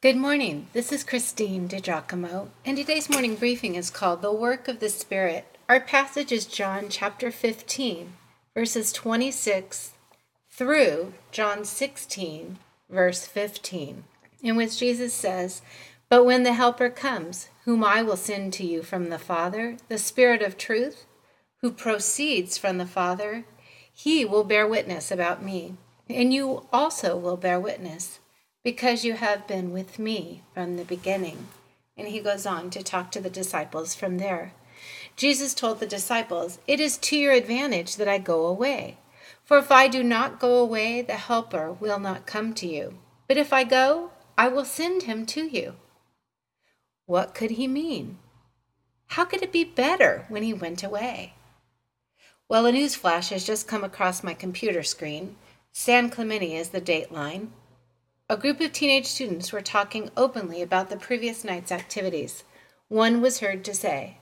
Good morning. This is Christine DiGiacomo, and today's morning briefing is called The Work of the Spirit. Our passage is John chapter 15, verses 26 through John 16, verse 15, in which Jesus says, But when the Helper comes, whom I will send to you from the Father, the Spirit of truth, who proceeds from the Father, he will bear witness about me, and you also will bear witness because you have been with me from the beginning. And he goes on to talk to the disciples from there. Jesus told the disciples, It is to your advantage that I go away. For if I do not go away, the Helper will not come to you. But if I go, I will send him to you. What could he mean? How could it be better when he went away? Well, a news flash has just come across my computer screen. San Clemente is the dateline. A group of teenage students were talking openly about the previous night's activities. One was heard to say,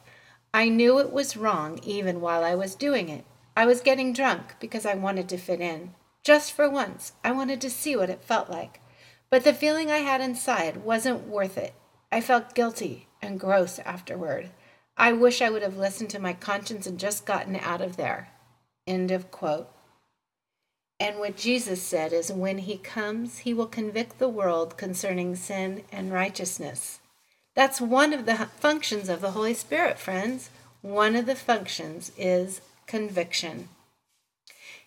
I knew it was wrong even while I was doing it. I was getting drunk because I wanted to fit in. Just for once, I wanted to see what it felt like. But the feeling I had inside wasn't worth it. I felt guilty and gross afterward. I wish I would have listened to my conscience and just gotten out of there. End of quote. And what Jesus said is when he comes, he will convict the world concerning sin and righteousness. That's one of the functions of the Holy Spirit, friends. One of the functions is conviction.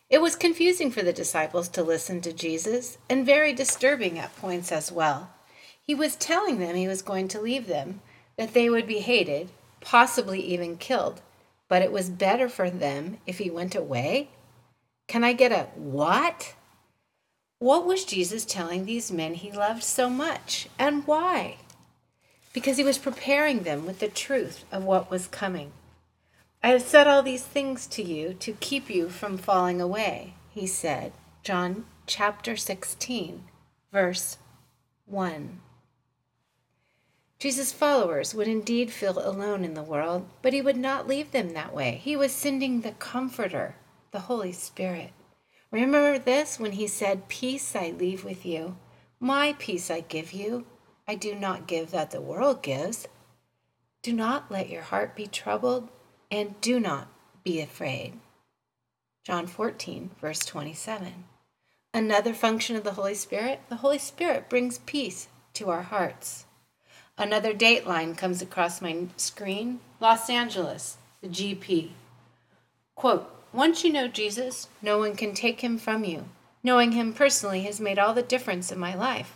It was confusing for the disciples to listen to Jesus and very disturbing at points as well. He was telling them he was going to leave them, that they would be hated, possibly even killed, but it was better for them if he went away can I get a what? What was Jesus telling these men he loved so much, and why? Because he was preparing them with the truth of what was coming. I have said all these things to you to keep you from falling away, he said. John chapter 16, verse 1. Jesus' followers would indeed feel alone in the world, but he would not leave them that way. He was sending the Comforter, the Holy Spirit. Remember this when he said, Peace I leave with you, my peace I give you. I do not give that the world gives. Do not let your heart be troubled, and do not be afraid. John 14, verse 27. Another function of the Holy Spirit the Holy Spirit brings peace to our hearts. Another dateline comes across my screen Los Angeles, the GP. Quote, once you know Jesus, no one can take him from you. Knowing him personally has made all the difference in my life.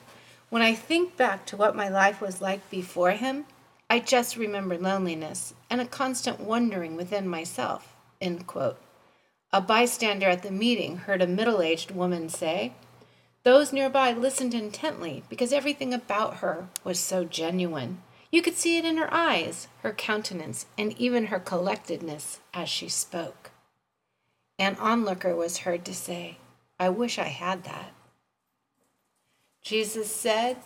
When I think back to what my life was like before him, I just remember loneliness and a constant wondering within myself. A bystander at the meeting heard a middle aged woman say, Those nearby listened intently because everything about her was so genuine. You could see it in her eyes, her countenance, and even her collectedness as she spoke. An onlooker was heard to say, I wish I had that. Jesus said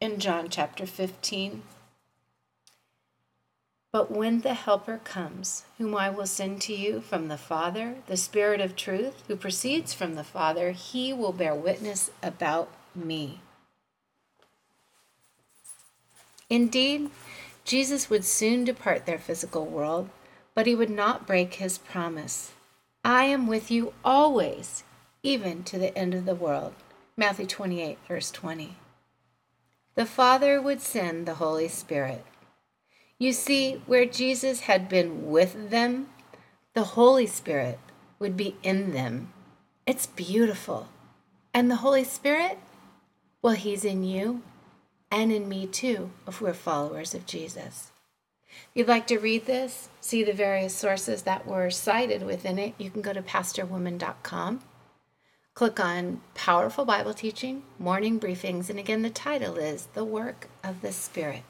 in John chapter 15, But when the Helper comes, whom I will send to you from the Father, the Spirit of truth, who proceeds from the Father, he will bear witness about me. Indeed, Jesus would soon depart their physical world, but he would not break his promise. I am with you always, even to the end of the world. Matthew 28, verse 20. The Father would send the Holy Spirit. You see, where Jesus had been with them, the Holy Spirit would be in them. It's beautiful. And the Holy Spirit? Well, He's in you and in me too, if we're followers of Jesus. If you'd like to read this, see the various sources that were cited within it, you can go to pastorwoman.com. Click on Powerful Bible Teaching, Morning Briefings, and again, the title is The Work of the Spirit.